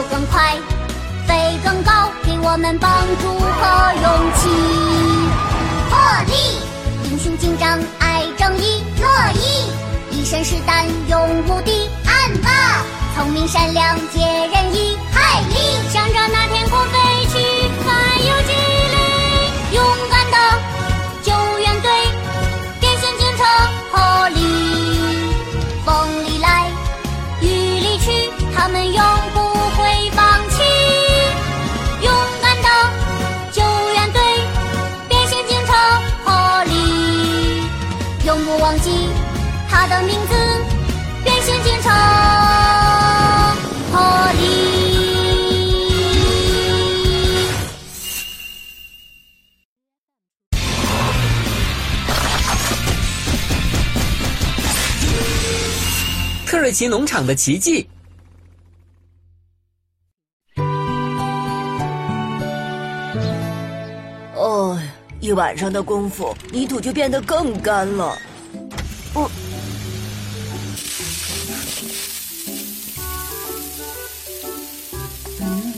跑更快，飞更高，给我们帮助和勇气。破例，英雄警长爱正义，乐意一身是胆勇无敌。安吧，聪明善良解人意。海力，向着那天空瑞奇农场的奇迹。哦，一晚上的功夫，泥土就变得更干了。哦，嗯，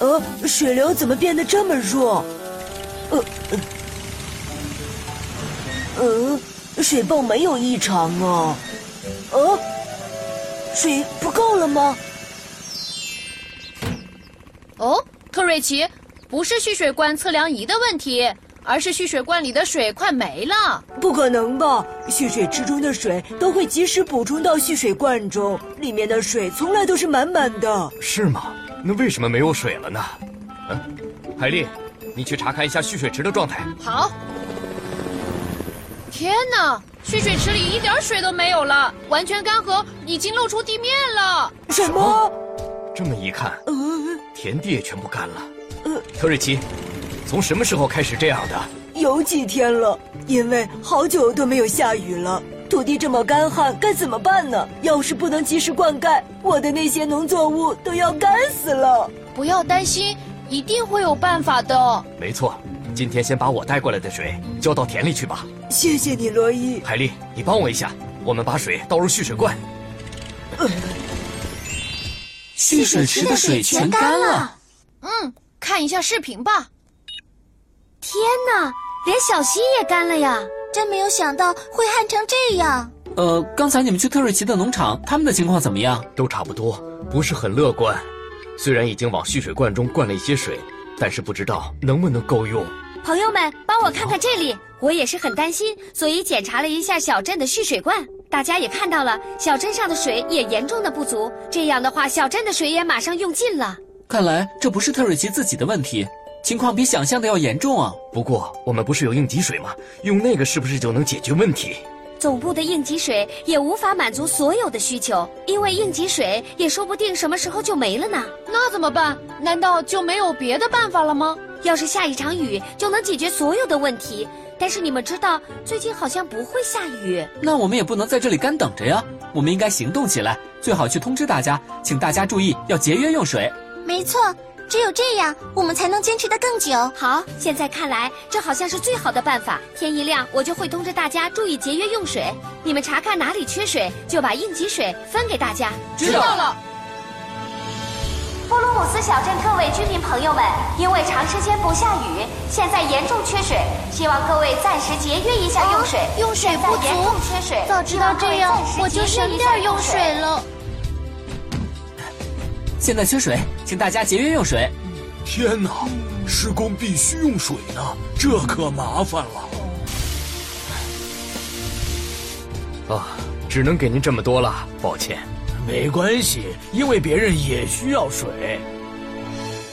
呃，水流怎么变得这么弱？呃，呃，呃，水泵没有异常啊。呃，水不够了吗？哦，特瑞奇，不是蓄水罐测量仪的问题，而是蓄水罐里的水快没了。不可能吧！蓄水池中的水都会及时补充到蓄水罐中，里面的水从来都是满满的。是吗？那为什么没有水了呢？嗯，海丽，你去查看一下蓄水池的状态。好。天哪，蓄水池里一点水都没有了，完全干涸，已经露出地面了。什么？这么一看，呃，田地也全部干了。呃特瑞奇，从什么时候开始这样的？有几天了，因为好久都没有下雨了，土地这么干旱，该怎么办呢？要是不能及时灌溉，我的那些农作物都要干死了。不要担心，一定会有办法的。没错，今天先把我带过来的水浇到田里去吧。谢谢你，罗伊。海丽，你帮我一下，我们把水倒入蓄水罐。蓄水池的水全干了。嗯，看一下视频吧。天哪，连小溪也干了呀！真没有想到会旱成这样。呃，刚才你们去特瑞奇的农场，他们的情况怎么样？都差不多，不是很乐观。虽然已经往蓄水罐中灌了一些水，但是不知道能不能够用。朋友们，帮我看看这里，我也是很担心，所以检查了一下小镇的蓄水罐。大家也看到了，小镇上的水也严重的不足。这样的话，小镇的水也马上用尽了。看来这不是特瑞奇自己的问题，情况比想象的要严重啊！不过我们不是有应急水吗？用那个是不是就能解决问题？总部的应急水也无法满足所有的需求，因为应急水也说不定什么时候就没了呢。那怎么办？难道就没有别的办法了吗？要是下一场雨就能解决所有的问题，但是你们知道，最近好像不会下雨。那我们也不能在这里干等着呀，我们应该行动起来，最好去通知大家，请大家注意要节约用水。没错，只有这样，我们才能坚持得更久。好，现在看来这好像是最好的办法。天一亮，我就会通知大家注意节约用水。你们查看哪里缺水，就把应急水分给大家。知道了。布鲁姆斯小镇各位居民朋友们，因为长时间不下雨，现在严重缺水，希望各位暂时节约一下用水。用水不足缺水，早知道这样，我就省点用水水。了。现在缺水，请大家节约用水。天哪，施工必须用水呢，这可麻烦了。啊，只能给您这么多了，抱歉。没关系，因为别人也需要水。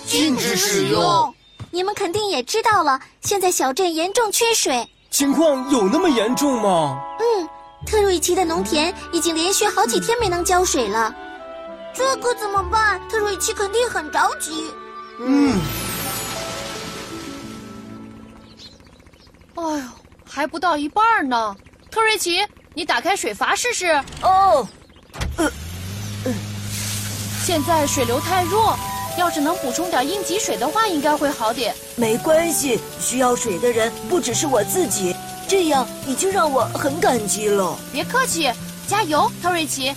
禁止使用。你们肯定也知道了，现在小镇严重缺水。情况有那么严重吗？嗯，特瑞奇的农田已经连续好几天没能浇水了，这可怎么办？特瑞奇肯定很着急。嗯，哎呦，还不到一半呢。特瑞奇，你打开水阀试试。哦，现在水流太弱，要是能补充点应急水的话，应该会好点。没关系，需要水的人不只是我自己，这样已经让我很感激了。别客气，加油，特瑞奇！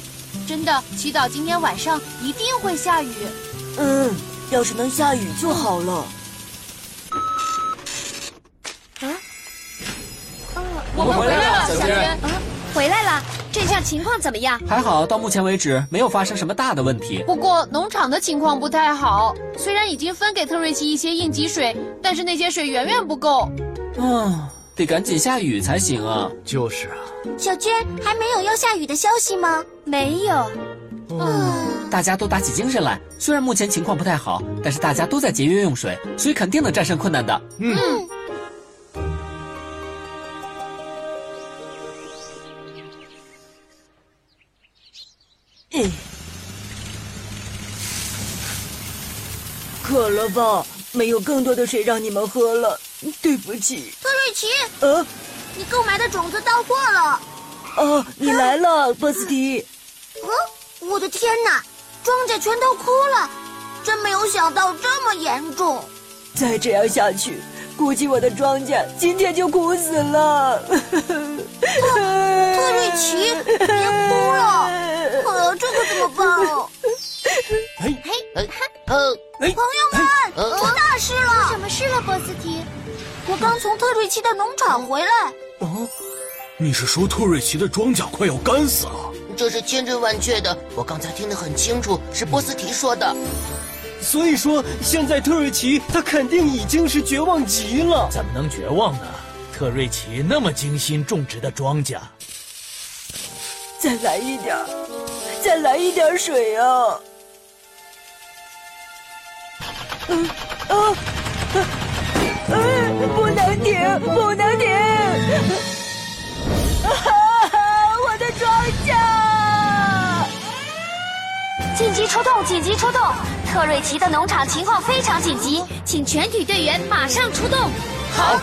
真的，祈祷今天晚上一定会下雨。嗯，要是能下雨就好了。我们回来了，小娟。回来了，这项情况怎么样？还好，到目前为止没有发生什么大的问题。不过农场的情况不太好，虽然已经分给特瑞奇一些应急水，但是那些水远远不够。嗯，得赶紧下雨才行啊。就是啊，小娟还没有要下雨的消息吗？没有。嗯大家都打起精神来。虽然目前情况不太好，但是大家都在节约用水，所以肯定能战胜困难的。嗯，嗯，渴了吧？没有更多的水让你们喝了，对不起。特瑞奇，呃，你购买的种子到货了。哦，你来了，波斯提。嗯，我的天哪，庄稼全都枯了，真没有想到这么严重。再这样下去，估计我的庄稼今天就枯死了。特瑞奇，别哭了。呃，这可怎么办哦？嘿，嘿，呃，朋友们，出大事了！什么事了，波斯提？我刚从特瑞奇的农场回来。哦，你是说特瑞奇的庄稼快要干死了？这是千真万确的，我刚才听得很清楚，是波斯提说的。所以说，现在特瑞奇他肯定已经是绝望极了。怎么能绝望呢？特瑞奇那么精心种植的庄稼，再来一点儿，再来一点水啊！嗯啊啊！不能停，不能停！啊！我的庄稼！紧急出动！紧急出动！特瑞奇的农场情况非常紧急，请全体队员马上出动。好。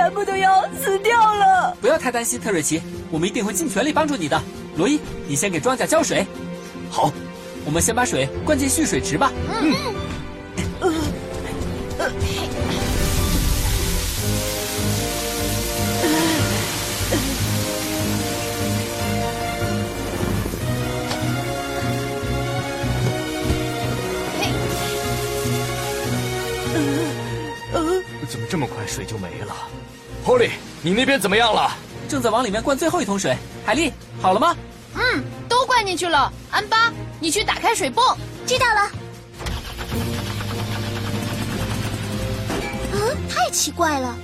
全部都要死掉了。不要太担心，特瑞奇，我们一定会尽全力帮助你的。罗伊，你先给庄稼浇水。好，我们先把水灌进蓄水池吧。嗯。这么快水就没了？Polly，你那边怎么样了？正在往里面灌最后一桶水。海莉，好了吗？嗯，都灌进去了。安巴，你去打开水泵。知道了。嗯，太奇怪了。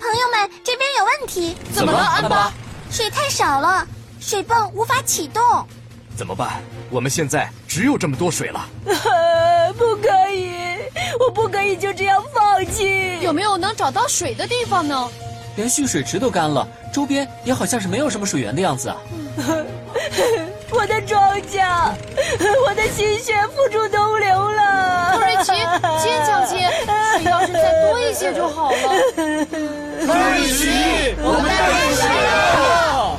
朋友们，这边有问题。怎么了，安巴？水太少了，水泵无法启动。怎么办？我们现在只有这么多水了。就这样放弃。有没有能找到水的地方呢？连蓄水池都干了，周边也好像是没有什么水源的样子啊。我的庄稼，我的心血付诸东流了。特瑞奇，坚强些，水要是再多一些就好了。特瑞奇，我们要水了！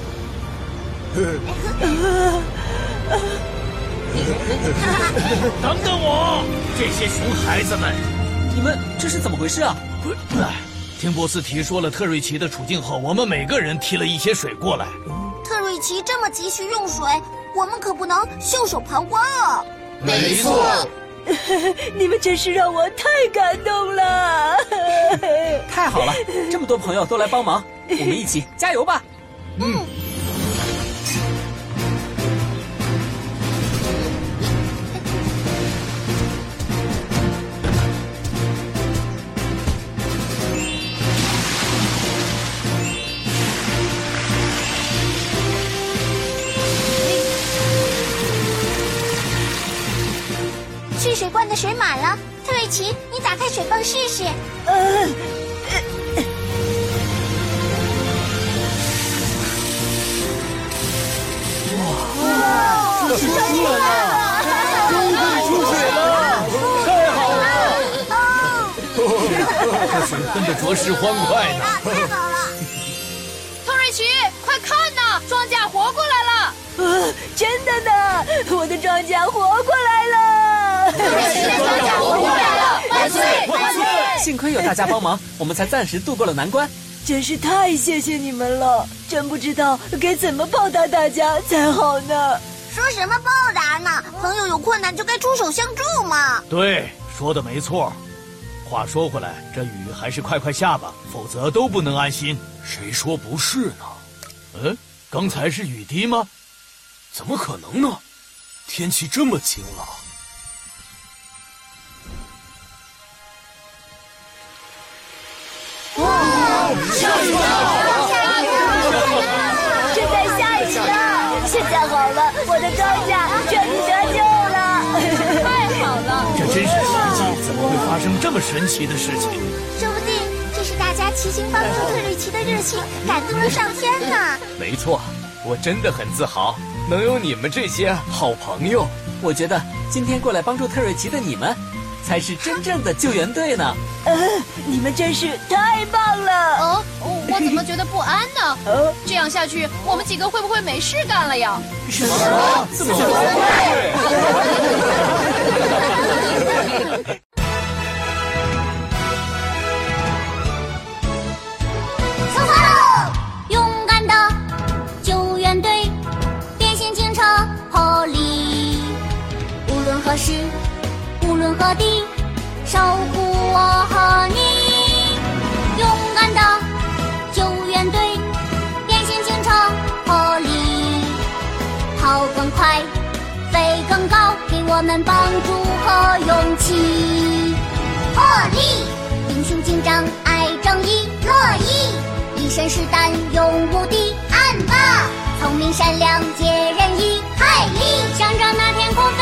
等等我，这些熊孩子们！你们这是怎么回事啊？哎，听波斯提说了特瑞奇的处境后，我们每个人提了一些水过来。特瑞奇这么急需用水，我们可不能袖手旁观啊！没错，你们真是让我太感动了！太好了，这么多朋友都来帮忙，我们一起加油吧！嗯。的水满了，特瑞奇，你打开水泵试试。呃。哇！这是出来了，终于出水了，太好了！这水喷的着实欢快呢。太好了！特瑞奇，快看呐，庄稼活过来了！呃，真的呢，我的庄稼活过来了！特瑞奇的庄稼活过来了！万岁万岁！幸亏有大家帮忙，我们才暂时度过了难关。真是太谢谢你们了，真不知道该怎么报答大家才好呢。说什么报答呢？朋友有困难就该出手相助嘛。对，说的没错。话说回来，这雨还是快快下吧，否则都不能安心。谁说不是呢？嗯，刚才是雨滴吗？怎么可能呢？天气这么晴朗。正在下雨呢！现在好了，我的庄稼彻底得救了！太好了！这真是奇迹！怎么会发生这么神奇的事情？说不定这是大家齐心帮助特瑞奇的热情感动了上天呢。没错，我真的很自豪。能有你们这些好朋友，我觉得今天过来帮助特瑞奇的你们，才是真正的救援队呢。呃，你们真是太棒了！哦，我怎么觉得不安呢？呃，这样下去，我们几个会不会没事干了呀？什么？怎么会？跑更快，飞更高，给我们帮助和勇气。破例，英雄警长爱正义，乐意，一身是胆，勇无敌。暗霸，聪明善良，解人意。海力，向着那天空。